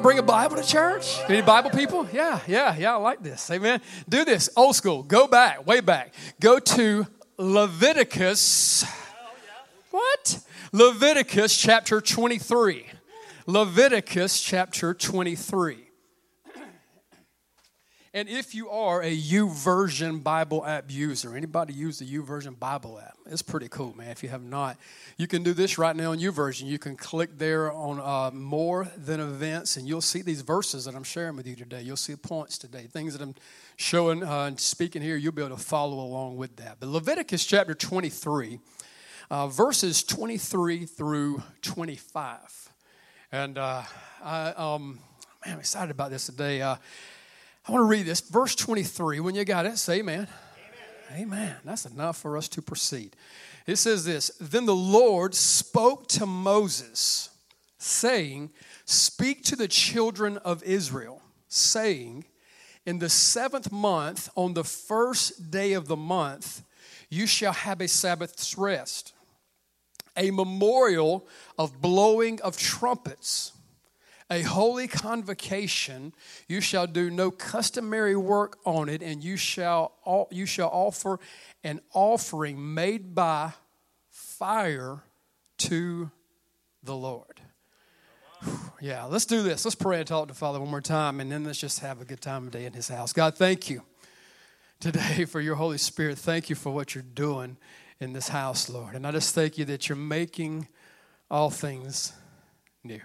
Bring a Bible to church? Any Bible people? Yeah, yeah, yeah, I like this. Amen. Do this. Old school. Go back, way back. Go to Leviticus. What? Leviticus chapter 23. Leviticus chapter 23. And if you are a YouVersion Bible app user, anybody use the YouVersion Bible app? It's pretty cool, man. If you have not, you can do this right now on YouVersion. You can click there on uh, More Than Events, and you'll see these verses that I'm sharing with you today. You'll see points today, things that I'm showing uh, and speaking here. You'll be able to follow along with that. But Leviticus chapter 23, uh, verses 23 through 25. And uh, I, um, man, I'm excited about this today. I want to read this. Verse 23. When you got it, say amen. Amen. amen. That's enough for us to proceed. It says this Then the Lord spoke to Moses, saying, Speak to the children of Israel, saying, In the seventh month, on the first day of the month, you shall have a Sabbath's rest, a memorial of blowing of trumpets a holy convocation you shall do no customary work on it and you shall you shall offer an offering made by fire to the lord. Yeah let's do this. Let's pray and talk to father one more time and then let's just have a good time today in his house. God thank you today for your holy spirit. Thank you for what you're doing in this house lord. And i just thank you that you're making all things new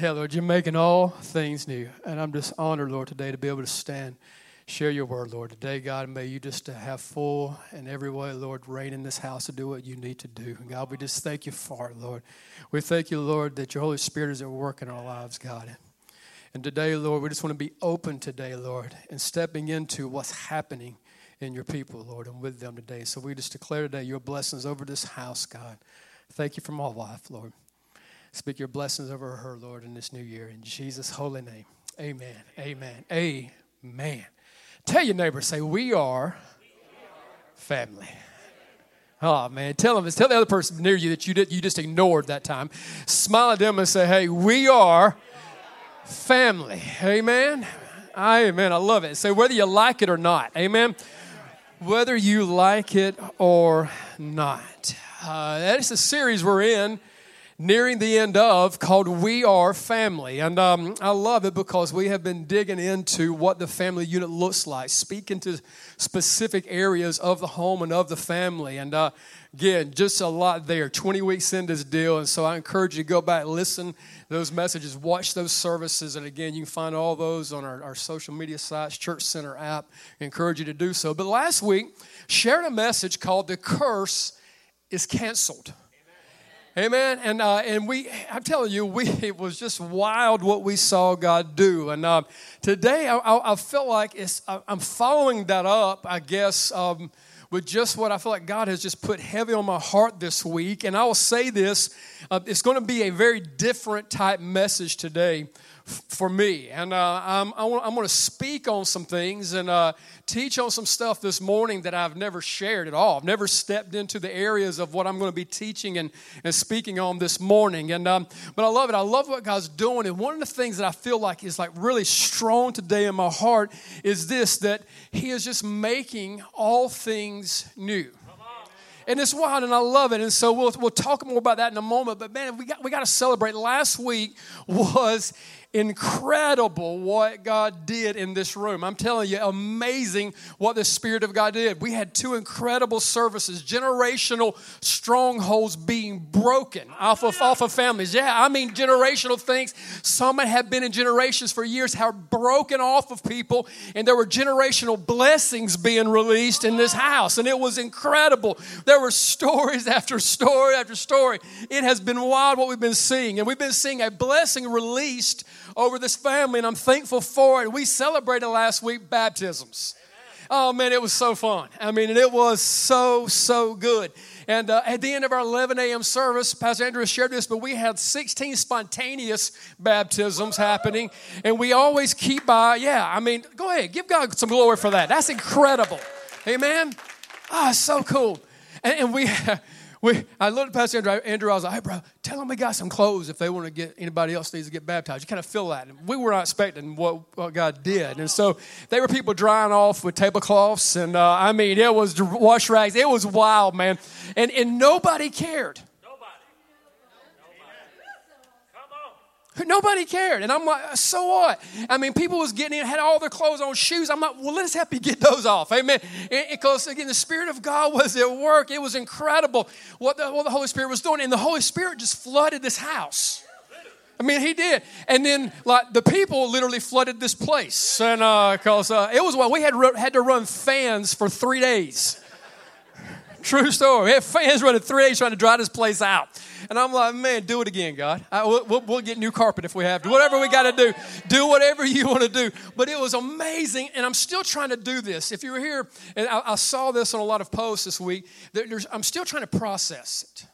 Yeah, Lord, you're making all things new. And I'm just honored, Lord, today to be able to stand, share your word, Lord. Today, God, may you just have full and every way, Lord, reign in this house to do what you need to do. And God, we just thank you for it, Lord. We thank you, Lord, that your Holy Spirit is at work in our lives, God. And today, Lord, we just want to be open today, Lord, and stepping into what's happening in your people, Lord, and with them today. So we just declare today your blessings over this house, God. Thank you for my life, Lord. Speak your blessings over her, Lord, in this new year. In Jesus' holy name. Amen. Amen. Amen. Tell your neighbor, say, We are family. Oh man, tell them, tell the other person near you that you did, you just ignored that time. Smile at them and say, "Hey, we are family." Amen. Amen. I love it. Say whether you like it or not. Amen. Whether you like it or not. Uh, that is the series we're in nearing the end of called We Are Family. And um, I love it because we have been digging into what the family unit looks like, speaking to specific areas of the home and of the family. And uh, again, just a lot there. 20 weeks into this deal. And so I encourage you to go back, listen those messages, watch those services. And again, you can find all those on our, our social media sites, Church Center app. I encourage you to do so. But last week, shared a message called The Curse is Canceled. Amen. And uh, and we, I'm telling you, we it was just wild what we saw God do. And uh, today, I, I, I, feel like it's I'm following that up. I guess. Um, with just what I feel like God has just put heavy on my heart this week. And I will say this uh, it's going to be a very different type message today for me. And uh, I'm, I am going to speak on some things and uh, teach on some stuff this morning that I've never shared at all. I've never stepped into the areas of what I'm going to be teaching and, and speaking on this morning. And um, but I love it. I love what God's doing. And one of the things that I feel like is like really strong today in my heart is this: that He is just making all things new and it's wild and I love it. And so we'll, we'll talk more about that in a moment. But man, we got, we got to celebrate. Last week was incredible what God did in this room. I'm telling you, amazing what the Spirit of God did. We had two incredible services, generational strongholds being broken off of, off of families. Yeah, I mean, generational things. Some have been in generations for years, have broken off of people, and there were generational blessings being released in this house. And it was incredible. there were stories after story after story. It has been wild what we've been seeing. And we've been seeing a blessing released over this family, and I'm thankful for it. We celebrated last week baptisms. Oh man, it was so fun. I mean, it was so, so good. And uh, at the end of our 11 a.m. service, Pastor Andrew shared this, but we had 16 spontaneous baptisms happening. And we always keep by, yeah, I mean, go ahead, give God some glory for that. That's incredible. Amen. Ah, oh, so cool. And, and we, we, I looked at Pastor Andrew, Andrew, I was like, hey, bro, tell them we got some clothes if they want to get, anybody else needs to get baptized. You kind of feel that. And we were not expecting what, what God did. And so they were people drying off with tablecloths. And uh, I mean, it was wash rags. It was wild, man. And, and nobody cared. Nobody cared. And I'm like, so what? I mean, people was getting in, had all their clothes on, shoes. I'm like, well, let's help you get those off. Amen. Because again, the Spirit of God was at work. It was incredible what the, what the Holy Spirit was doing. And the Holy Spirit just flooded this house. I mean, he did. And then, like, the people literally flooded this place. And because uh, uh, it was, well, we had, had to run fans for three days. True story. We had fans running three days trying to dry this place out. And I'm like, man, do it again, God. I, we'll, we'll, get new carpet if we have to. Whatever we got to do, do whatever you want to do. But it was amazing, and I'm still trying to do this. If you were here, and I, I saw this on a lot of posts this week, I'm still trying to process it.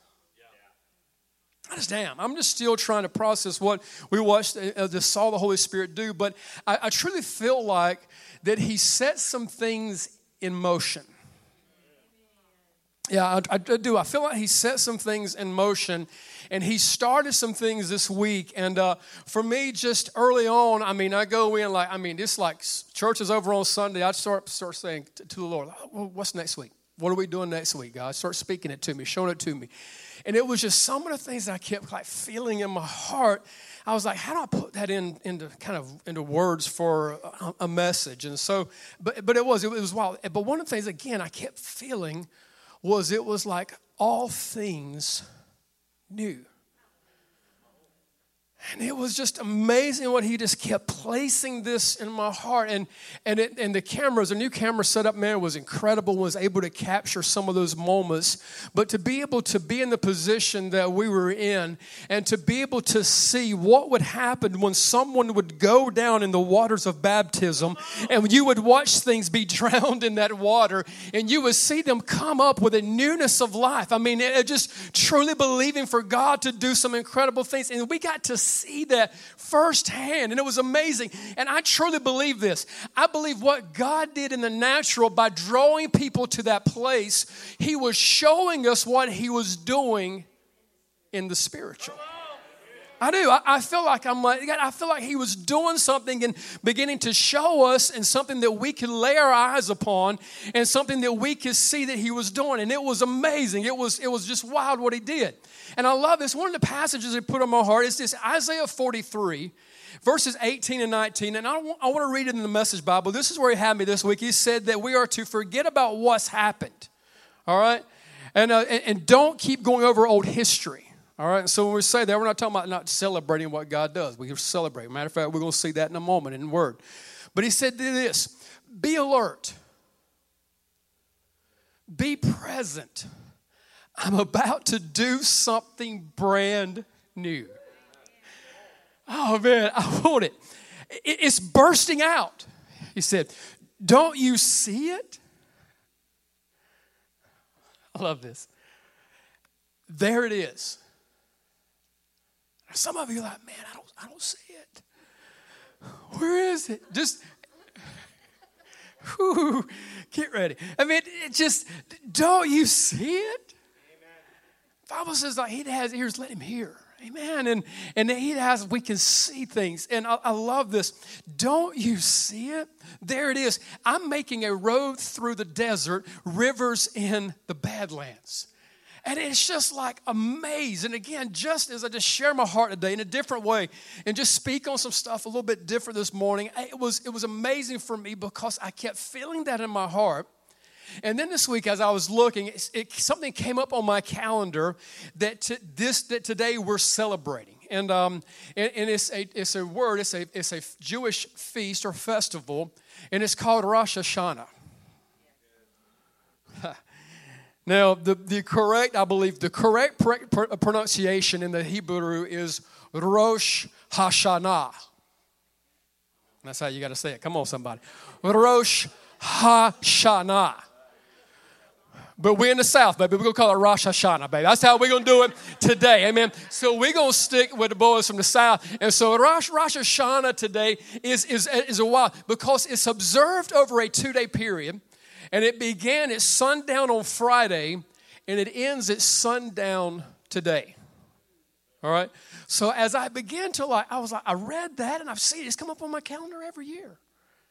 I just am. I'm just still trying to process what we watched, uh, just saw the Holy Spirit do. But I, I truly feel like that He set some things in motion. Yeah, I, I, do. I feel like he set some things in motion and he started some things this week. And uh, for me, just early on, I mean, I go in like, I mean, this like church is over on Sunday. I start, start saying to, to the Lord, well, what's next week? What are we doing next week, God? Start speaking it to me, showing it to me. And it was just some of the things that I kept like feeling in my heart. I was like, how do I put that in into kind of into words for a, a message? And so, but but it was it was wild. But one of the things again I kept feeling was it was like all things new. And it was just amazing what he just kept placing this in my heart. And, and, it, and the cameras, the new camera setup, man, was incredible, was able to capture some of those moments. But to be able to be in the position that we were in and to be able to see what would happen when someone would go down in the waters of baptism and you would watch things be drowned in that water and you would see them come up with a newness of life. I mean, it, just truly believing for God to do some incredible things. And we got to see that firsthand, and it was amazing. And I truly believe this. I believe what God did in the natural by drawing people to that place, He was showing us what He was doing in the spiritual. I do. I, I, feel like I'm like, I feel like he was doing something and beginning to show us and something that we could lay our eyes upon and something that we could see that he was doing. And it was amazing. It was, it was just wild what he did. And I love this. One of the passages that put on my heart is this Isaiah 43, verses 18 and 19. And I want, I want to read it in the Message Bible. This is where he had me this week. He said that we are to forget about what's happened. All right? And, uh, and, and don't keep going over old history. All right, so when we say that, we're not talking about not celebrating what God does. We celebrate. Matter of fact, we're going to see that in a moment in Word. But He said this be alert, be present. I'm about to do something brand new. Oh man, I want it. It's bursting out. He said, Don't you see it? I love this. There it is. Some of you are like, man, I don't, I don't see it. Where is it? Just whew, get ready. I mean, it just don't you see it? Amen. Bible says like he has ears, let him hear. Amen. And and he has we can see things. And I, I love this. Don't you see it? There it is. I'm making a road through the desert, rivers in the badlands. And it's just like amazing. Again, just as I just share my heart today in a different way and just speak on some stuff a little bit different this morning, it was, it was amazing for me because I kept feeling that in my heart. And then this week, as I was looking, it, it, something came up on my calendar that this that today we're celebrating, and um, and, and, it's a it's a word, it's a it's a Jewish feast or festival, and it's called Rosh Hashanah. Now, the, the correct, I believe, the correct pr- pr- pronunciation in the Hebrew is Rosh Hashanah. That's how you got to say it. Come on, somebody. Rosh Hashanah. But we're in the South, baby. We're going to call it Rosh Hashanah, baby. That's how we're going to do it today. Amen. So we're going to stick with the boys from the South. And so Rosh, Rosh Hashanah today is, is, is a while because it's observed over a two day period. And it began at sundown on Friday and it ends at sundown today. All right? So as I began to like, I was like, I read that and I've seen it. It's come up on my calendar every year.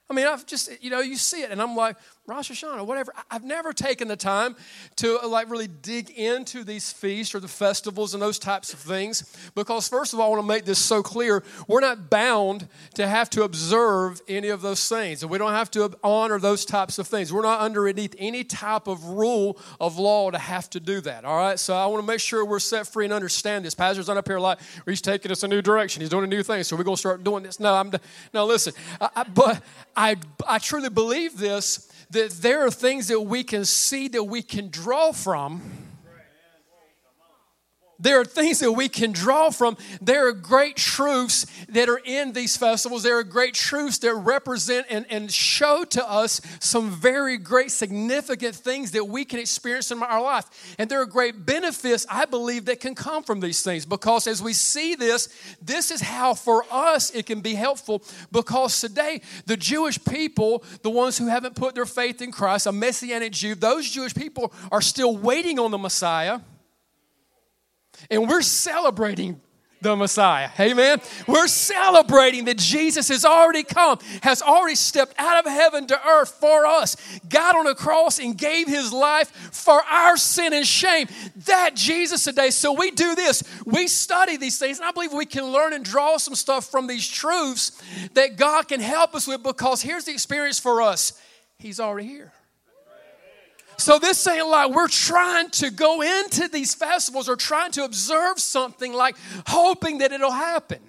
I mean, I've just, you know, you see it, and I'm like, Rosh Hashanah, whatever. I've never taken the time to uh, like really dig into these feasts or the festivals and those types of things because, first of all, I want to make this so clear we're not bound to have to observe any of those things, and we don't have to honor those types of things. We're not underneath any type of rule of law to have to do that, all right? So I want to make sure we're set free and understand this. Pastor's not up here like, he's taking us a new direction, he's doing a new thing, so we're going to start doing this. No, I'm, no, listen, I, I, but I, I truly believe this that there are things that we can see that we can draw from there are things that we can draw from. There are great truths that are in these festivals. There are great truths that represent and, and show to us some very great, significant things that we can experience in our life. And there are great benefits, I believe, that can come from these things because as we see this, this is how for us it can be helpful because today, the Jewish people, the ones who haven't put their faith in Christ, a Messianic Jew, those Jewish people are still waiting on the Messiah. And we're celebrating the Messiah. Amen. We're celebrating that Jesus has already come, has already stepped out of heaven to earth for us, got on a cross and gave his life for our sin and shame. That Jesus today. So we do this. We study these things, and I believe we can learn and draw some stuff from these truths that God can help us with because here's the experience for us He's already here. So this ain't like we're trying to go into these festivals or trying to observe something like hoping that it'll happen.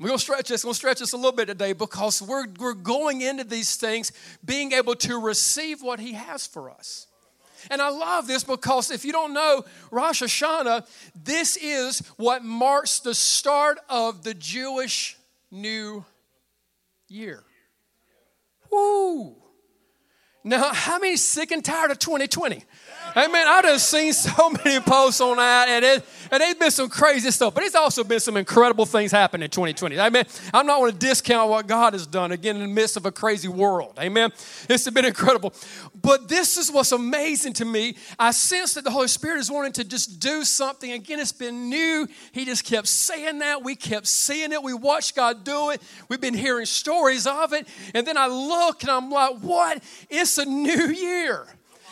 We're gonna stretch this, we're gonna stretch this a little bit today because we're, we're going into these things being able to receive what he has for us. And I love this because if you don't know Rosh Hashanah, this is what marks the start of the Jewish New Year. Woo! Now, how many sick and tired of 2020? Amen. I have just seen so many posts on that, and it, and there's been some crazy stuff, but it's also been some incredible things happen in 2020. Amen. I'm not going to discount what God has done again in the midst of a crazy world. Amen. It's been incredible. But this is what's amazing to me. I sense that the Holy Spirit is wanting to just do something. Again, it's been new. He just kept saying that. We kept seeing it. We watched God do it. We've been hearing stories of it. And then I look and I'm like, what? It's a new year.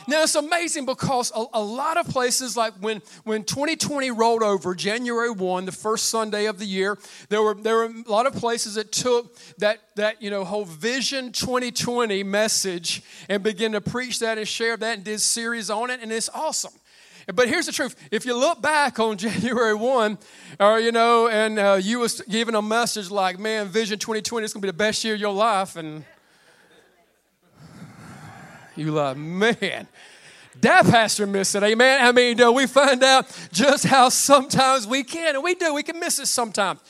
Now it's amazing because a, a, lot of places, like when, when 2020 rolled over, January 1, the first Sunday of the year, there were, there were a lot of places that took that, that you know, whole Vision 2020 message and began to preach that and share that and did series on it, and it's awesome. But here's the truth. If you look back on January 1, or, you know, and uh, you was giving a message like, man, Vision 2020 is going to be the best year of your life, and you like, man, that pastor missed it, amen. I mean, uh, we find out just how sometimes we can, and we do, we can miss it sometimes.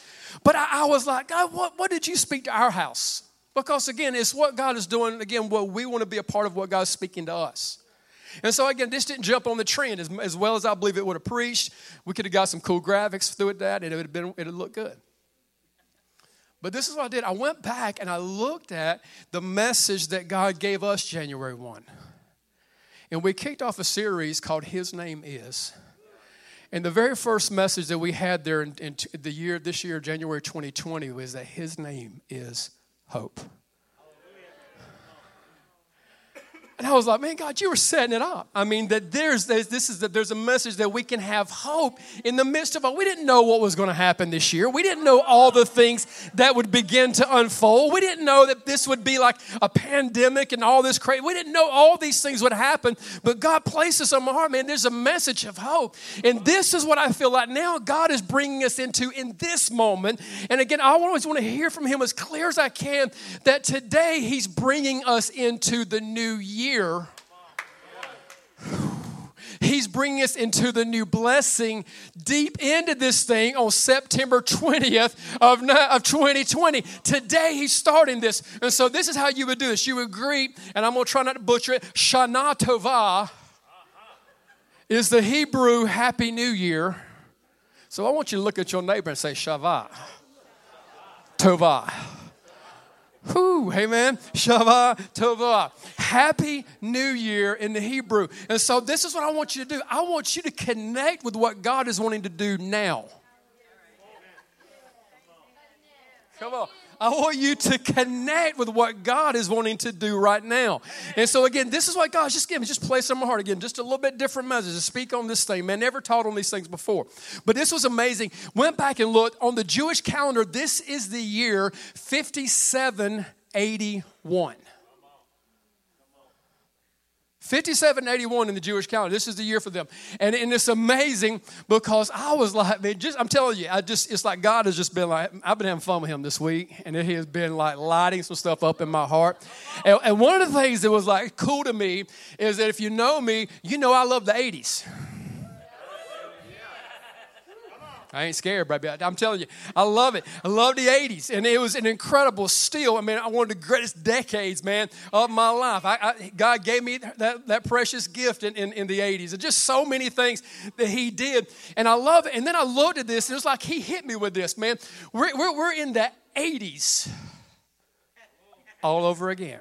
But I, I was like, God, what, what did you speak to our house? Because again, it's what God is doing, again, what we want to be a part of what God's speaking to us. And so again, this didn't jump on the trend as, as well as I believe it would have preached. We could have got some cool graphics through it that, and it would have been it would look good. But this is what I did. I went back and I looked at the message that God gave us January 1. And we kicked off a series called His Name Is. And the very first message that we had there in, in the year, this year, January 2020, was that His name is hope. And I was like, man, God, you were setting it up. I mean, that there's, this is that there's a message that we can have hope in the midst of it. We didn't know what was going to happen this year. We didn't know all the things that would begin to unfold. We didn't know that this would be like a pandemic and all this crazy. We didn't know all these things would happen. But God placed us on my heart, man. There's a message of hope, and this is what I feel like now. God is bringing us into in this moment. And again, I always want to hear from Him as clear as I can that today He's bringing us into the new year year He's bringing us into the new blessing deep into this thing on September 20th of, of 2020. Today, He's starting this. And so, this is how you would do this. You would greet, and I'm going to try not to butcher it, Shana Tova is the Hebrew Happy New Year. So I want you to look at your neighbor and say, Shavah. Tova. Whoo, amen. Shavah. Happy New Year in the Hebrew. And so this is what I want you to do. I want you to connect with what God is wanting to do now. Come on. I want you to connect with what God is wanting to do right now. And so, again, this is what God's just giving me. Just place in my heart again, just a little bit different message to speak on this thing. Man, never taught on these things before. But this was amazing. Went back and looked on the Jewish calendar. This is the year 5781. 5781 in the Jewish calendar. This is the year for them. And, and it's amazing because I was like, man, just I'm telling you, I just it's like God has just been like, I've been having fun with him this week, and he has been like lighting some stuff up in my heart. And, and one of the things that was like cool to me is that if you know me, you know I love the 80s. I ain't scared, baby. I'm telling you, I love it. I love the 80s. And it was an incredible steal. I mean, one of the greatest decades, man, of my life. I, I, God gave me that, that precious gift in, in, in, the 80s. And just so many things that He did. And I love it. And then I looked at this, and it was like He hit me with this, man. We're, we're, we're in the 80s all over again.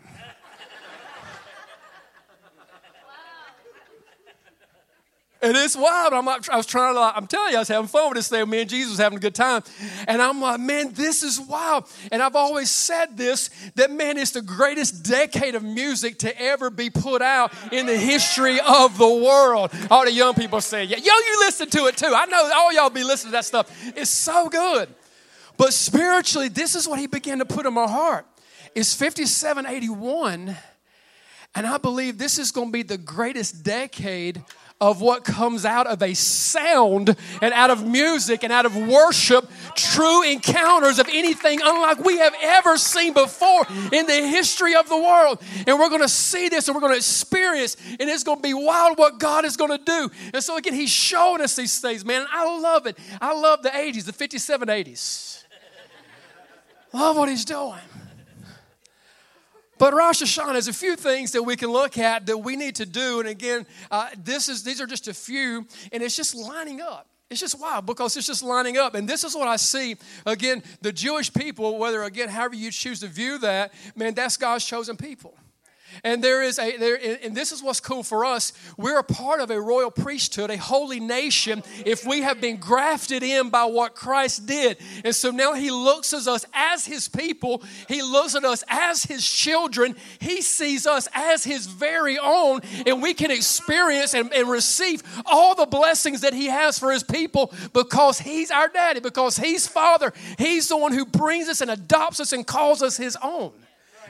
And it's wild. I'm like, I was trying to, like, I'm telling you, I was having fun with this thing. Me and Jesus was having a good time. And I'm like, man, this is wild. And I've always said this that, man, it's the greatest decade of music to ever be put out in the history of the world. All the young people say, yeah, yo, you listen to it too. I know all y'all be listening to that stuff. It's so good. But spiritually, this is what he began to put in my heart. It's 5781. And I believe this is going to be the greatest decade of what comes out of a sound and out of music and out of worship, true encounters of anything unlike we have ever seen before in the history of the world. And we're going to see this and we're going to experience, and it's going to be wild what God is going to do. And so, again, He's showing us these things, man. I love it. I love the 80s, the 57 80s. love what He's doing. But Rosh Hashanah, there's a few things that we can look at that we need to do. And again, uh, this is these are just a few, and it's just lining up. It's just wild because it's just lining up. And this is what I see. Again, the Jewish people, whether again, however you choose to view that, man, that's God's chosen people. And there is a there, and this is what's cool for us. We're a part of a royal priesthood, a holy nation, if we have been grafted in by what Christ did. And so now he looks at us as his people, he looks at us as his children, he sees us as his very own, and we can experience and, and receive all the blessings that he has for his people because he's our daddy, because he's father. He's the one who brings us and adopts us and calls us his own.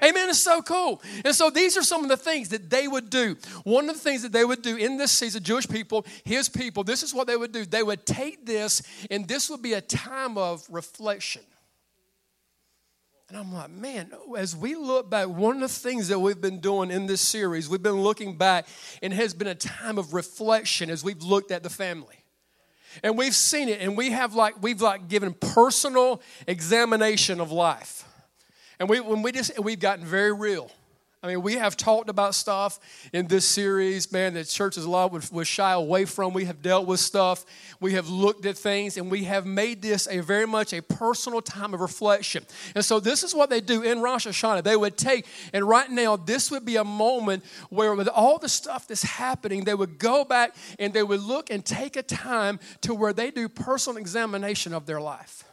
Amen. It's so cool. And so these are some of the things that they would do. One of the things that they would do in this season, Jewish people, his people, this is what they would do. They would take this, and this would be a time of reflection. And I'm like, man, as we look back, one of the things that we've been doing in this series, we've been looking back, and it has been a time of reflection as we've looked at the family and we've seen it and we have like we've like given personal examination of life and we, when we just, we've gotten very real. I mean, we have talked about stuff in this series, man, that churches a lot would, would shy away from. We have dealt with stuff. We have looked at things, and we have made this a very much a personal time of reflection. And so, this is what they do in Rosh Hashanah. They would take, and right now, this would be a moment where, with all the stuff that's happening, they would go back and they would look and take a time to where they do personal examination of their life.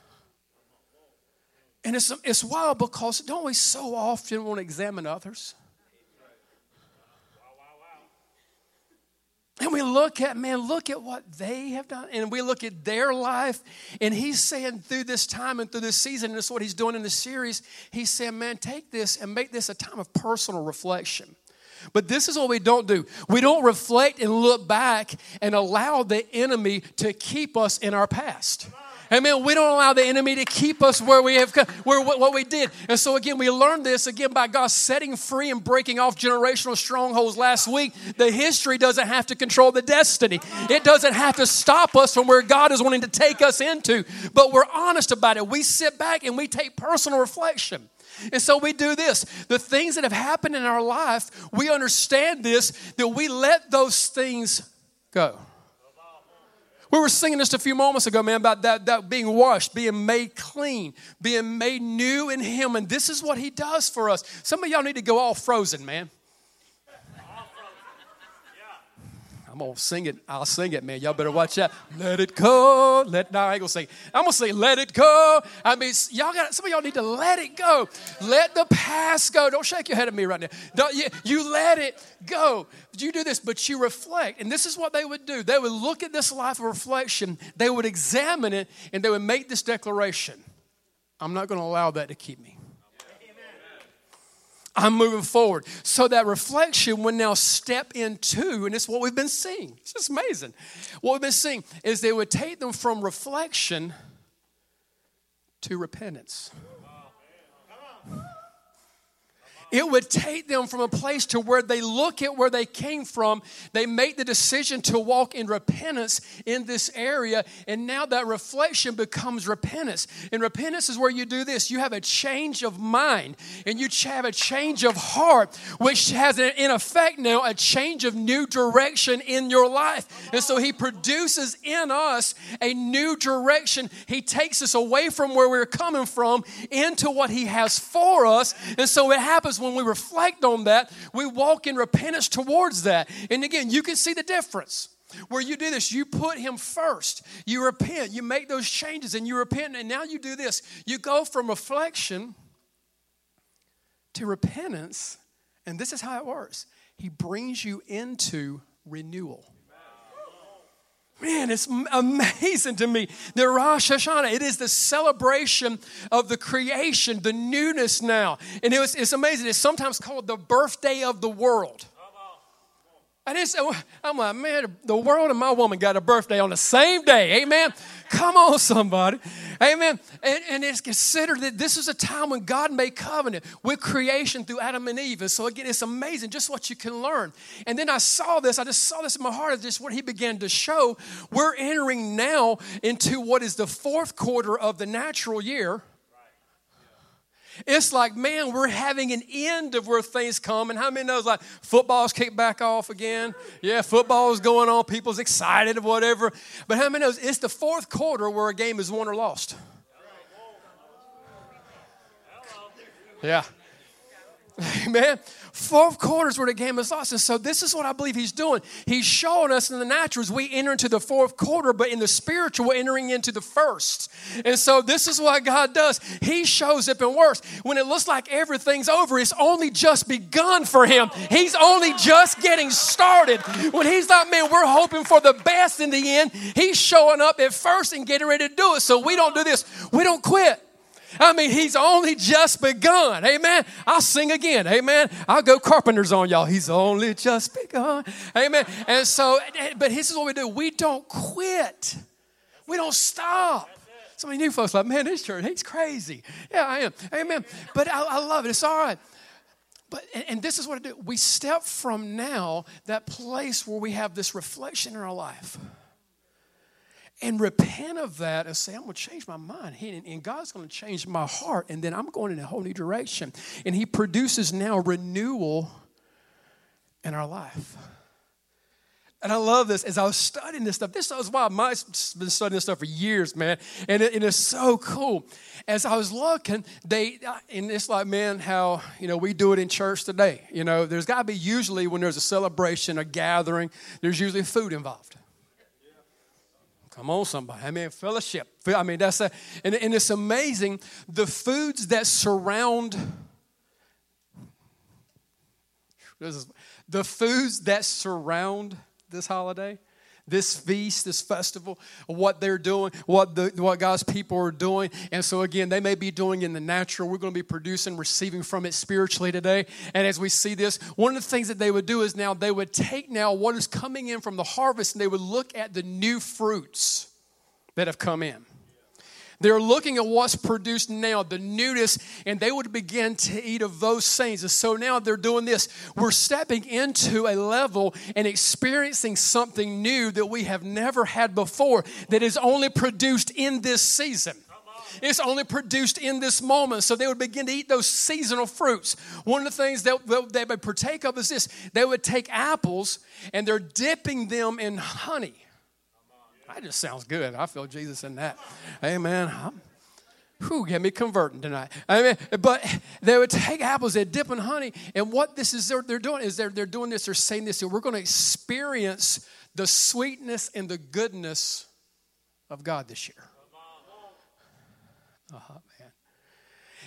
And it's, it's wild because don't we so often want to examine others? And we look at, man, look at what they have done. And we look at their life. And he's saying through this time and through this season, and this is what he's doing in the series, he's saying, man, take this and make this a time of personal reflection. But this is what we don't do. We don't reflect and look back and allow the enemy to keep us in our past. Amen. We don't allow the enemy to keep us where we have come, where what we did. And so again, we learned this again by God setting free and breaking off generational strongholds last week. The history doesn't have to control the destiny. It doesn't have to stop us from where God is wanting to take us into. But we're honest about it. We sit back and we take personal reflection. And so we do this. The things that have happened in our life, we understand this, that we let those things go. We were singing just a few moments ago, man, about that, that being washed, being made clean, being made new in Him. And this is what He does for us. Some of y'all need to go all frozen, man. I'm gonna sing it. I'll sing it, man. Y'all better watch out. Let it go. Let now I ain't gonna sing. I'm gonna say, let it go. I mean, y'all got some of y'all need to let it go. Let the past go. Don't shake your head at me right now. Don't you, you let it go. You do this, but you reflect. And this is what they would do. They would look at this life of reflection, they would examine it, and they would make this declaration. I'm not gonna allow that to keep me. I'm moving forward. So that reflection would now step into, and it's what we've been seeing. It's just amazing. What we've been seeing is they would take them from reflection to repentance it would take them from a place to where they look at where they came from, they make the decision to walk in repentance in this area, and now that reflection becomes repentance. And repentance is where you do this you have a change of mind and you have a change of heart, which has in effect now a change of new direction in your life. And so he produces in us a new direction. He takes us away from where we're coming from into what he has for us. And so it happens when we reflect on that, we walk in repentance towards that. And again, you can see the difference. Where you do this, you put him first. You repent, you make those changes, and you repent. And now you do this you go from reflection to repentance. And this is how it works He brings you into renewal. Man, it's amazing to me. The Rosh Hashanah, it is the celebration of the creation, the newness now. And it was, it's amazing. It's sometimes called the birthday of the world. And it's, I'm like, man, the world and my woman got a birthday on the same day. Amen. Come on, somebody. Amen. And, and, it's considered that this is a time when God made covenant with creation through Adam and Eve. And so, again, it's amazing just what you can learn. And then I saw this, I just saw this in my heart, just what he began to show. We're entering now into what is the fourth quarter of the natural year. It's like, man, we're having an end of where things come. And how many knows like football's kicked back off again? Yeah, football's going on. People's excited or whatever. But how many knows it's the fourth quarter where a game is won or lost? Yeah. Amen. Fourth quarters where the game is lost. And so this is what I believe he's doing. He's showing us in the natural as we enter into the fourth quarter, but in the spiritual, we're entering into the first. And so this is what God does. He shows up and works. When it looks like everything's over, it's only just begun for him. He's only just getting started. When he's like, man, we're hoping for the best in the end, he's showing up at first and getting ready to do it. So we don't do this. We don't quit. I mean, he's only just begun. Amen. I'll sing again. Amen. I'll go carpenters on y'all. He's only just begun. Amen. And so, but this is what we do we don't quit, we don't stop. So many new folks like, man, this church, he's crazy. Yeah, I am. Amen. But I, I love it. It's all right. But, and, and this is what I do. We step from now that place where we have this reflection in our life and repent of that and say, I'm going to change my mind. And God's going to change my heart. And then I'm going in a whole new direction. And He produces now renewal in our life. And I love this as I was studying this stuff. This is why I've been studying this stuff for years, man. And it, it is so cool. As I was looking, they, and it's like, man, how, you know, we do it in church today. You know, there's got to be usually when there's a celebration, a gathering, there's usually food involved. Come on, somebody. I mean, fellowship. I mean, that's a, and, and it's amazing the foods that surround is, the foods that surround this holiday this feast, this festival, what they're doing, what, the, what God's people are doing. And so, again, they may be doing in the natural. We're going to be producing, receiving from it spiritually today. And as we see this, one of the things that they would do is now they would take now what is coming in from the harvest and they would look at the new fruits that have come in. They're looking at what's produced now, the newness, and they would begin to eat of those things. And so now they're doing this. We're stepping into a level and experiencing something new that we have never had before that is only produced in this season. It's only produced in this moment. So they would begin to eat those seasonal fruits. One of the things that they would partake of is this they would take apples and they're dipping them in honey. That just sounds good. I feel Jesus in that. Amen. Who get me converting tonight? I mean, but they would take apples, they dip in honey, and what this is they're, they're doing is they're, they're doing this, they're saying this, we're going to experience the sweetness and the goodness of God this year. Uh-huh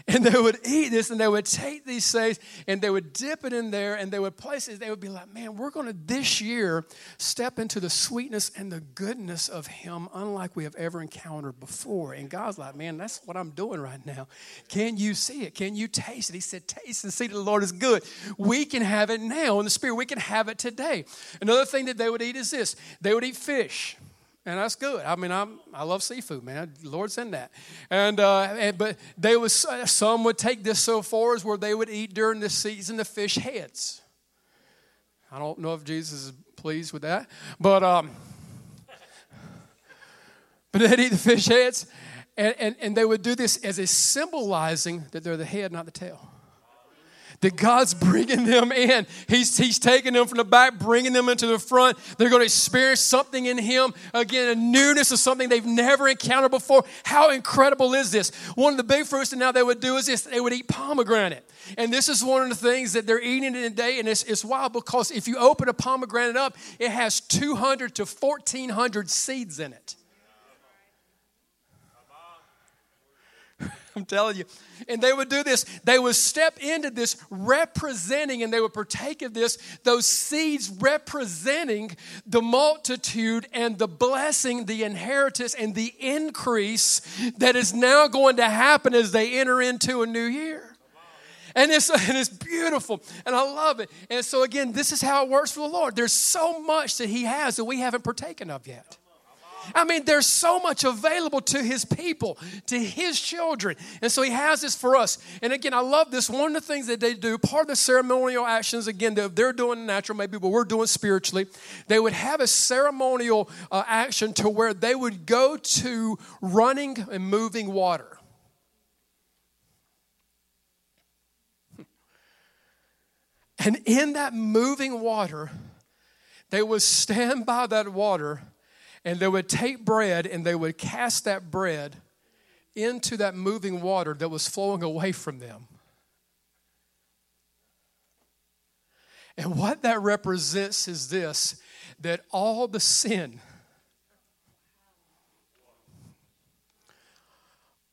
and they would eat this and they would take these things and they would dip it in there and they would place it. They would be like, man, we're going to this year step into the sweetness and the goodness of Him, unlike we have ever encountered before. And God's like, man, that's what I'm doing right now. Can you see it? Can you taste it? He said, taste and see that the Lord is good. We can have it now in the Spirit. We can have it today. Another thing that they would eat is this they would eat fish and that's good. I mean, I'm, I love seafood, man. The Lord's in that. And, uh, and but they was some would take this so far as where they would eat during the season the fish heads. I don't know if Jesus is pleased with that, but um, but they'd eat the fish heads, and, and, and they would do this as a symbolizing that they're the head, not the tail that God's bringing them in. He's, he's taking them from the back, bringing them into the front. They're going to experience something in Him. Again, a newness of something they've never encountered before. How incredible is this? One of the big fruits that now they would do is this they would eat pomegranate. And this is one of the things that they're eating today. And it's, it's wild because if you open a pomegranate up, it has 200 to 1,400 seeds in it. I'm telling you. And they would do this. They would step into this representing and they would partake of this, those seeds representing the multitude and the blessing, the inheritance, and the increase that is now going to happen as they enter into a new year. And it's, and it's beautiful. And I love it. And so, again, this is how it works for the Lord. There's so much that He has that we haven't partaken of yet. I mean, there's so much available to his people, to his children. And so he has this for us. And again, I love this. One of the things that they do, part of the ceremonial actions, again, they're doing natural, maybe, but we're doing spiritually. They would have a ceremonial uh, action to where they would go to running and moving water. And in that moving water, they would stand by that water and they would take bread and they would cast that bread into that moving water that was flowing away from them. And what that represents is this that all the sin,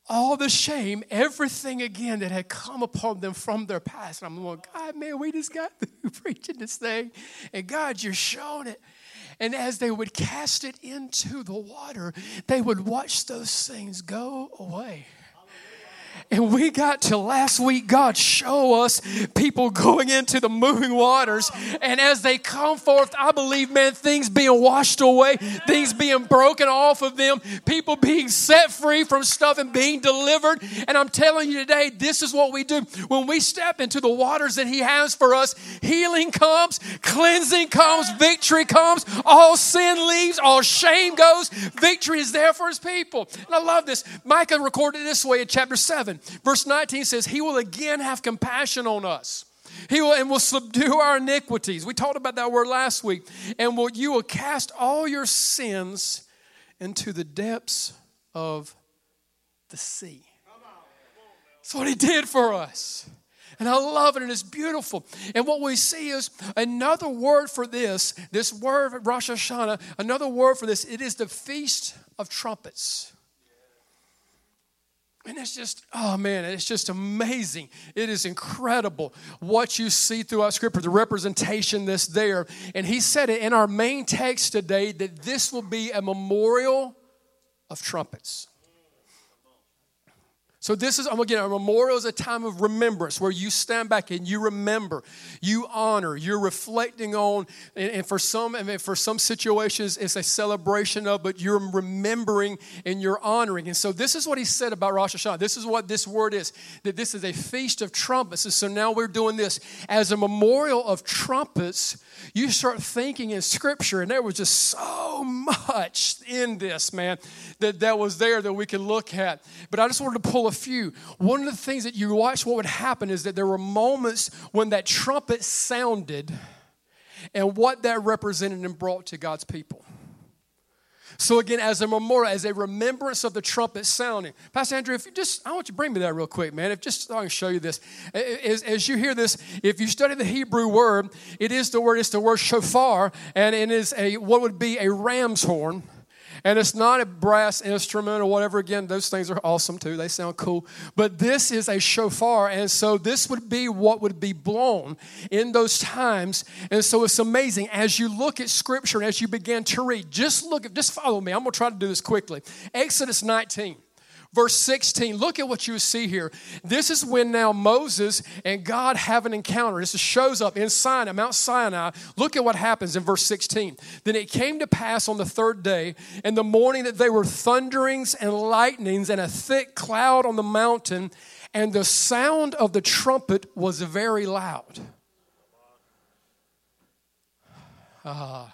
all the shame, everything again that had come upon them from their past. And I'm going, God, man, we just got through preaching this thing. And God, you're showing it. And as they would cast it into the water, they would watch those things go away. And we got to last week, God show us people going into the moving waters. And as they come forth, I believe, man, things being washed away, things being broken off of them, people being set free from stuff and being delivered. And I'm telling you today, this is what we do. When we step into the waters that He has for us, healing comes, cleansing comes, victory comes, all sin leaves, all shame goes. Victory is there for His people. And I love this. Micah recorded this way in chapter 7. 7. Verse 19 says, He will again have compassion on us. He will and will subdue our iniquities. We talked about that word last week. And will you will cast all your sins into the depths of the sea. That's what he did for us. And I love it, and it's beautiful. And what we see is another word for this, this word Rosh Hashanah, another word for this, it is the Feast of Trumpets. And it's just, oh man, it's just amazing. It is incredible what you see throughout Scripture, the representation that's there. And he said it in our main text today that this will be a memorial of trumpets. So this is again a memorial is a time of remembrance where you stand back and you remember, you honor, you're reflecting on, and, and for some and for some situations it's a celebration of, but you're remembering and you're honoring. And so this is what he said about Rosh Hashanah. This is what this word is that this is a feast of trumpets. And so now we're doing this as a memorial of trumpets. You start thinking in Scripture, and there was just so much in this man that that was there that we could look at. But I just wanted to pull a few. One of the things that you watch what would happen is that there were moments when that trumpet sounded and what that represented and brought to God's people. So again, as a memorial, as a remembrance of the trumpet sounding. Pastor Andrew, if you just, I want you to bring me that real quick, man. If just I can show you this. As, as you hear this, if you study the Hebrew word, it is the word, it's the word shofar, and it is a what would be a ram's horn. And it's not a brass instrument or whatever. Again, those things are awesome too. They sound cool. But this is a shofar. And so this would be what would be blown in those times. And so it's amazing. As you look at scripture and as you begin to read, just look at, just follow me. I'm going to try to do this quickly. Exodus 19. Verse 16, look at what you see here. This is when now Moses and God have an encounter. This shows up in Sinai, Mount Sinai. Look at what happens in verse 16. Then it came to pass on the third day, in the morning, that there were thunderings and lightnings and a thick cloud on the mountain, and the sound of the trumpet was very loud. Uh,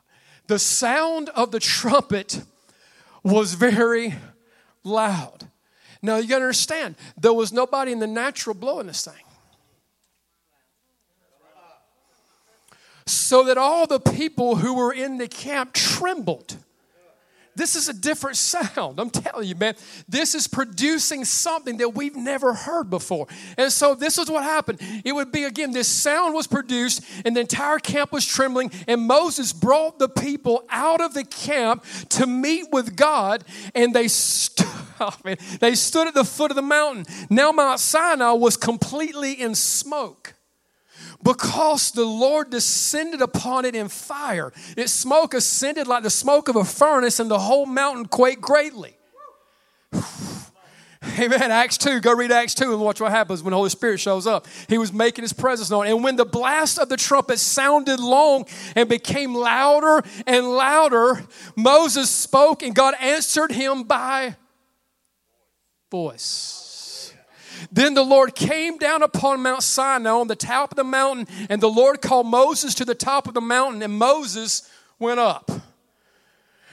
the sound of the trumpet was very loud. Now you gotta understand, there was nobody in the natural blowing this thing. So that all the people who were in the camp trembled. This is a different sound. I'm telling you, man. This is producing something that we've never heard before. And so this is what happened. It would be again, this sound was produced, and the entire camp was trembling, and Moses brought the people out of the camp to meet with God, and they stood. Oh, they stood at the foot of the mountain. Now Mount Sinai was completely in smoke because the Lord descended upon it in fire. Its smoke ascended like the smoke of a furnace, and the whole mountain quaked greatly. Amen. Acts 2. Go read Acts 2 and watch what happens when the Holy Spirit shows up. He was making his presence known. And when the blast of the trumpet sounded long and became louder and louder, Moses spoke and God answered him by voice. Then the Lord came down upon Mount Sinai on the top of the mountain, and the Lord called Moses to the top of the mountain, and Moses went up.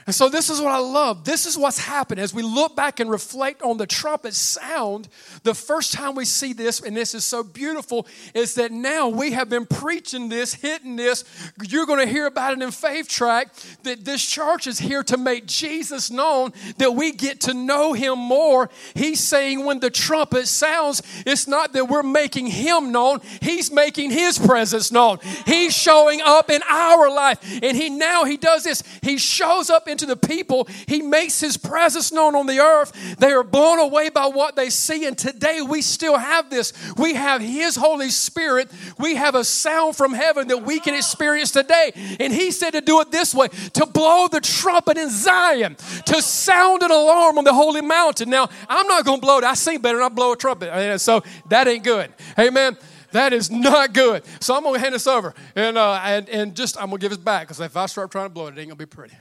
And so, this is what I love. This is what's happened as we look back and reflect on the trumpet sound. The first time we see this, and this is so beautiful, is that now we have been preaching this, hitting this. You're going to hear about it in Faith Track that this church is here to make Jesus known, that we get to know him more. He's saying when the trumpet sounds, it's not that we're making him known, he's making his presence known. He's showing up in our life. And he now he does this. He shows up in to the people. He makes his presence known on the earth. They are blown away by what they see. And today we still have this. We have his Holy Spirit. We have a sound from heaven that we can experience today. And he said to do it this way to blow the trumpet in Zion, to sound an alarm on the holy mountain. Now, I'm not going to blow it. I sing better than I blow a trumpet. So that ain't good. Amen. That is not good. So I'm gonna hand this over, and uh, and, and just I'm gonna give this back because if I start trying to blow it, it ain't gonna be pretty.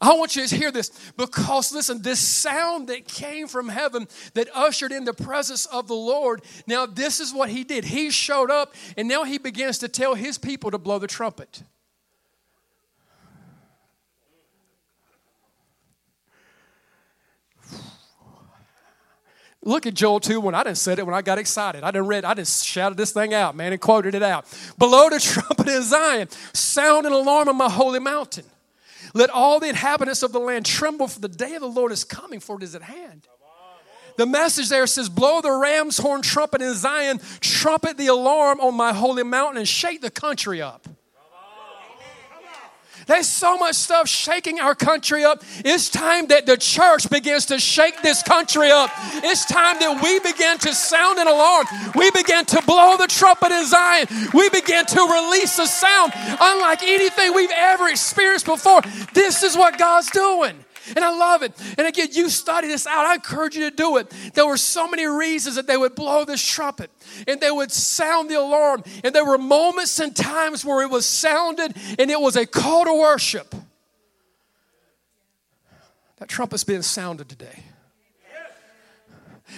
I want you to hear this because, listen, this sound that came from heaven that ushered in the presence of the Lord, now this is what he did. He showed up and now he begins to tell his people to blow the trumpet. Look at Joel 2 when I didn't said it when I got excited. I didn't read, I just shouted this thing out, man, and quoted it out. Below the trumpet in Zion, sound an alarm on my holy mountain. Let all the inhabitants of the land tremble, for the day of the Lord is coming, for it is at hand. The message there says, Blow the ram's horn trumpet in Zion, trumpet the alarm on my holy mountain, and shake the country up. There's so much stuff shaking our country up. It's time that the church begins to shake this country up. It's time that we begin to sound an alarm. We begin to blow the trumpet in Zion. We begin to release a sound unlike anything we've ever experienced before. This is what God's doing. And I love it. And again, you study this out. I encourage you to do it. There were so many reasons that they would blow this trumpet and they would sound the alarm. And there were moments and times where it was sounded and it was a call to worship. That trumpet's being sounded today.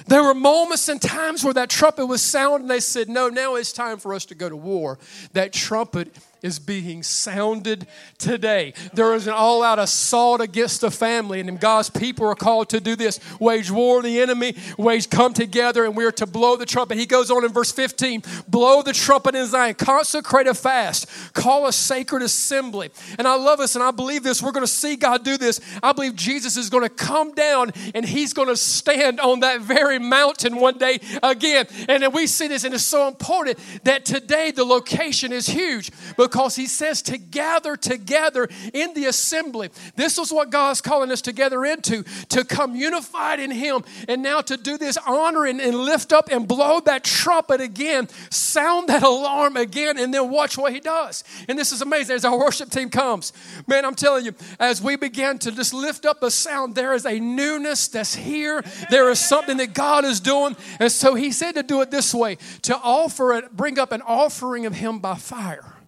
There were moments and times where that trumpet was sounded and they said, No, now it's time for us to go to war. That trumpet is being sounded today. There is an all out assault against the family, and God's people are called to do this wage war on the enemy, wage come together, and we're to blow the trumpet. He goes on in verse 15 blow the trumpet in Zion, consecrate a fast, call a sacred assembly. And I love this, and I believe this. We're going to see God do this. I believe Jesus is going to come down and he's going to stand on that very mountain one day again. And then we see this, and it's so important that today the location is huge. Because he says to gather together in the assembly. This is what God's calling us together into to come unified in him and now to do this honor and, and lift up and blow that trumpet again, sound that alarm again, and then watch what he does. And this is amazing as our worship team comes. Man, I'm telling you, as we begin to just lift up a sound, there is a newness that's here. There is something that God is doing. And so he said to do it this way to offer it, bring up an offering of him by fire.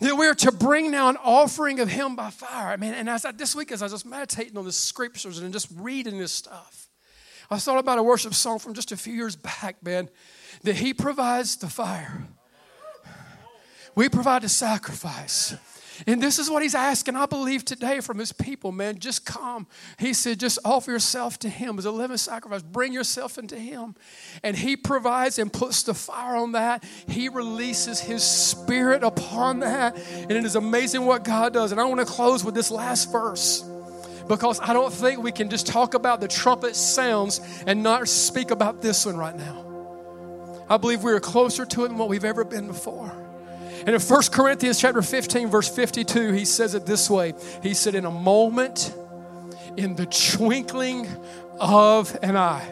That we're to bring now an offering of Him by fire. I mean, and as I, this week, as I was just meditating on the scriptures and just reading this stuff, I thought about a worship song from just a few years back, man, that He provides the fire. We provide the sacrifice. And this is what he's asking, I believe, today from his people, man. Just come. He said, just offer yourself to him as a living sacrifice. Bring yourself into him. And he provides and puts the fire on that. He releases his spirit upon that. And it is amazing what God does. And I want to close with this last verse because I don't think we can just talk about the trumpet sounds and not speak about this one right now. I believe we are closer to it than what we've ever been before. And in 1 Corinthians chapter 15, verse 52, he says it this way. He said, In a moment, in the twinkling of an eye,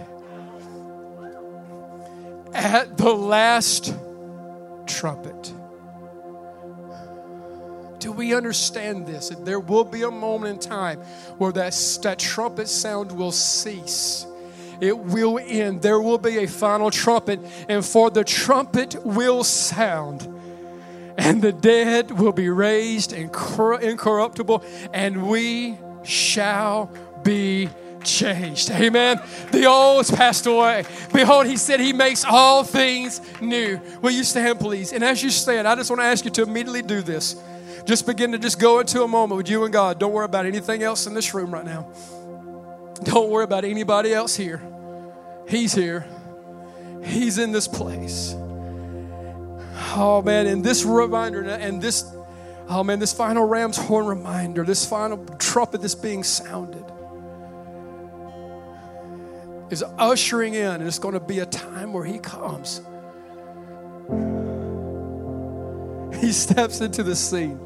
at the last trumpet. Do we understand this? That there will be a moment in time where that, that trumpet sound will cease. It will end. There will be a final trumpet, and for the trumpet will sound and the dead will be raised incorruptible, and we shall be changed. Amen. The old has passed away. Behold, he said he makes all things new. Will you stand, please? And as you stand, I just want to ask you to immediately do this. Just begin to just go into a moment with you and God. Don't worry about anything else in this room right now. Don't worry about anybody else here. He's here. He's in this place. Oh man, and this reminder and this, oh man, this final ram's horn reminder, this final trumpet that's being sounded is ushering in, and it's going to be a time where He comes. He steps into the scene.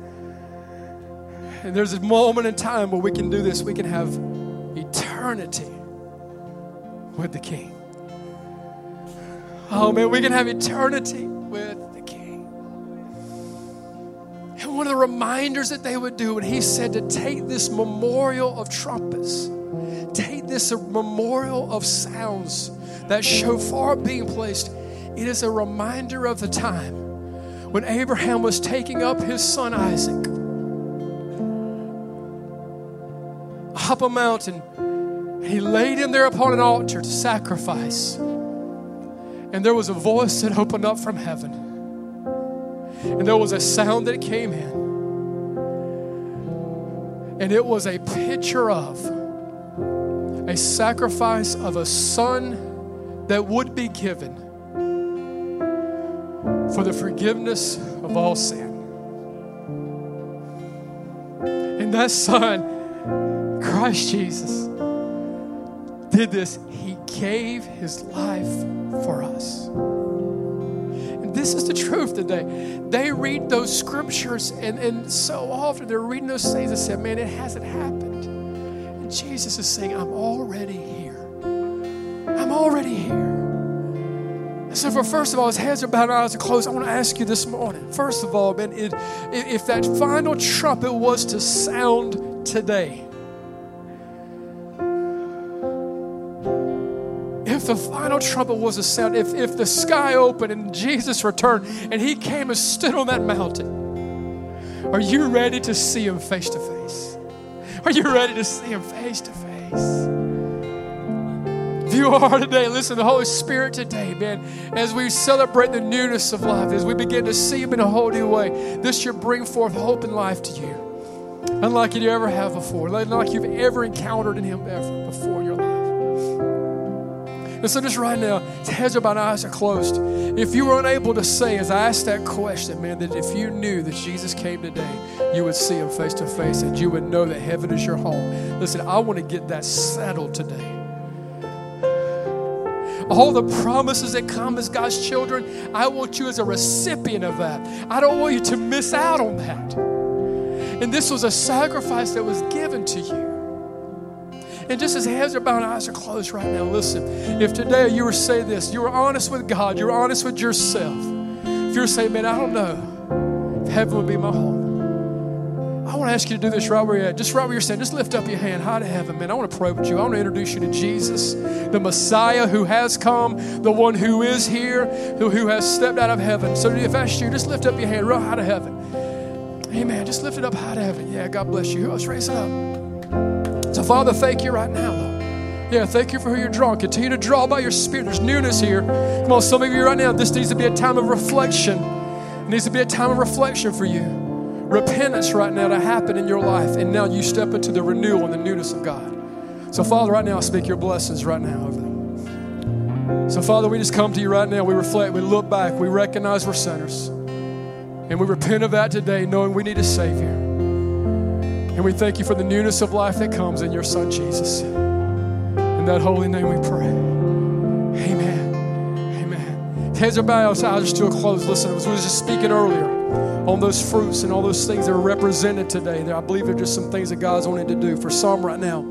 And there's a moment in time where we can do this. We can have eternity with the King. Oh man, we can have eternity with one of the reminders that they would do, and he said to take this memorial of trumpets, take this memorial of sounds, that shofar being placed, it is a reminder of the time when Abraham was taking up his son Isaac up a mountain. He laid him there upon an altar to sacrifice. And there was a voice that opened up from heaven. And there was a sound that came in. And it was a picture of a sacrifice of a son that would be given for the forgiveness of all sin. And that son, Christ Jesus, did this. He gave his life for us. This is the truth today. They read those scriptures, and, and so often they're reading those things and say, Man, it hasn't happened. And Jesus is saying, I'm already here. I'm already here. So, for first of all, his heads are bowed, eyes are closed. I want to ask you this morning. First of all, man, it, if that final trumpet was to sound today, the final trumpet was a sound, if, if the sky opened and Jesus returned and he came and stood on that mountain, are you ready to see him face to face? Are you ready to see him face to face? If you are today, listen, the Holy Spirit today, man, as we celebrate the newness of life, as we begin to see Him in a whole new way, this should bring forth hope and life to you, unlike you ever have before, unlike you've ever encountered in Him ever before. And so, just right now, heads are bowed, eyes are closed. If you were unable to say, as I asked that question, man, that if you knew that Jesus came today, you would see Him face to face and you would know that heaven is your home. Listen, I want to get that settled today all the promises that come as God's children. I want you as a recipient of that. I don't want you to miss out on that. And this was a sacrifice that was given to you. And just as heads are bowed, eyes are closed right now, listen. If today you were saying this, you were honest with God, you're honest with yourself. If you're saying, man, I don't know if heaven would be my home. I want to ask you to do this right where you're at. Just right where you're standing. Just lift up your hand high to heaven, man. I want to pray with you. I want to introduce you to Jesus, the Messiah who has come, the one who is here, who, who has stepped out of heaven. So if that's you, just lift up your hand real high to heaven. Amen. Just lift it up high to heaven. Yeah, God bless you. Let's raise it up. So, Father, thank you right now, Lord. Yeah, thank you for who you're drawing. Continue to draw by your Spirit. There's newness here. Come on, some of you right now, this needs to be a time of reflection. It needs to be a time of reflection for you repentance right now to happen in your life, and now you step into the renewal and the newness of God. So, Father, right now, I speak your blessings right now over them. So, Father, we just come to you right now. We reflect, we look back, we recognize we're sinners. And we repent of that today, knowing we need a Savior. And we thank you for the newness of life that comes in your Son, Jesus. In that holy name we pray. Amen. Amen. Heads are bowed, eyes are still closed. Listen, I was just speaking earlier on those fruits and all those things that are represented today. I believe there are just some things that God's wanting to do. For some right now,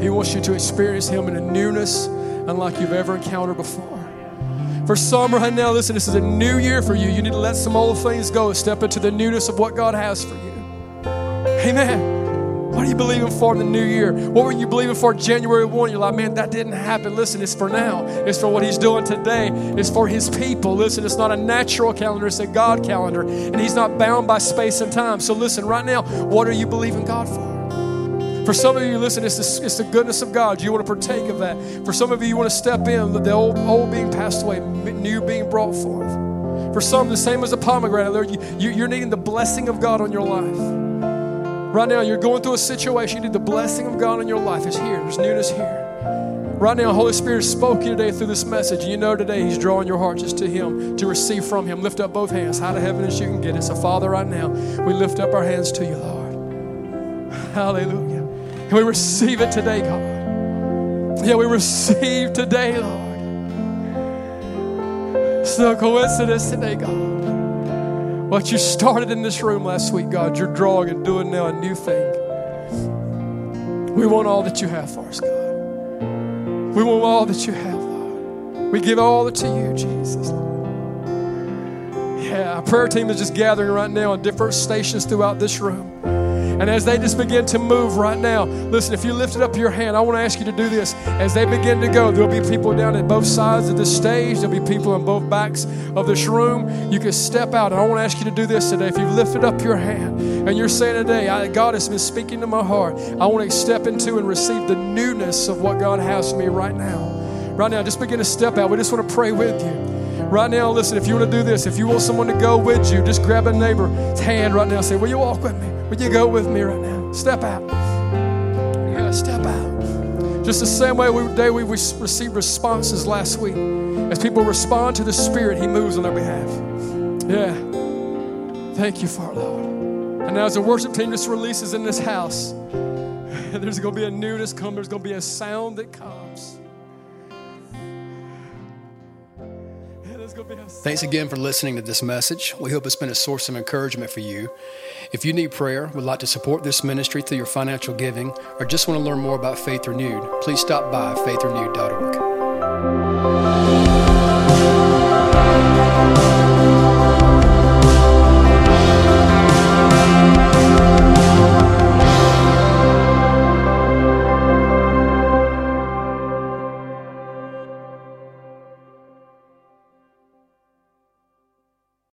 He wants you to experience Him in a newness unlike you've ever encountered before. For some right now, listen, this is a new year for you. You need to let some old things go and step into the newness of what God has for you. Amen. What are you believing for in the new year? What were you believing for January 1? You're like, man, that didn't happen. Listen, it's for now. It's for what He's doing today. It's for His people. Listen, it's not a natural calendar, it's a God calendar. And He's not bound by space and time. So listen, right now, what are you believing God for? For some of you, listen, it's the, it's the goodness of God. You want to partake of that. For some of you, you want to step in, the old, old being passed away, new being brought forth. For some, the same as a pomegranate, Lord, you, you, you're needing the blessing of God on your life. Right now, you're going through a situation. You need the blessing of God in your life. It's here. There's newness here. Right now, Holy Spirit spoke you today through this message. You know today He's drawing your heart just to Him, to receive from Him. Lift up both hands, high to heaven as you can get it. So, Father, right now, we lift up our hands to you, Lord. Hallelujah. And we receive it today, God. Yeah, we receive today, Lord. It's no coincidence today, God. What you started in this room last week, God, you're drawing and doing now a new thing. We want all that you have for us, God. We want all that you have, Lord. We give all to you, Jesus. Yeah, our prayer team is just gathering right now on different stations throughout this room. And as they just begin to move right now, listen, if you lifted up your hand, I want to ask you to do this. As they begin to go, there'll be people down at both sides of the stage, there'll be people on both backs of this room. You can step out. And I want to ask you to do this today. If you've lifted up your hand and you're saying today, God has been speaking to my heart, I want to step into and receive the newness of what God has for me right now. Right now, just begin to step out. We just want to pray with you. Right now, listen, if you want to do this, if you want someone to go with you, just grab a neighbor's hand right now. Say, Will you walk with me? Will you go with me right now? Step out. Yeah, step out. Just the same way we, day we received responses last week. As people respond to the Spirit, He moves on their behalf. Yeah. Thank you for Lord. And now, as the worship team just releases in this house, there's going to be a newness come. There's going to be a sound that comes. Thanks again for listening to this message. We hope it's been a source of encouragement for you. If you need prayer, would like to support this ministry through your financial giving, or just want to learn more about Faith Renewed, please stop by faithrenewed.org.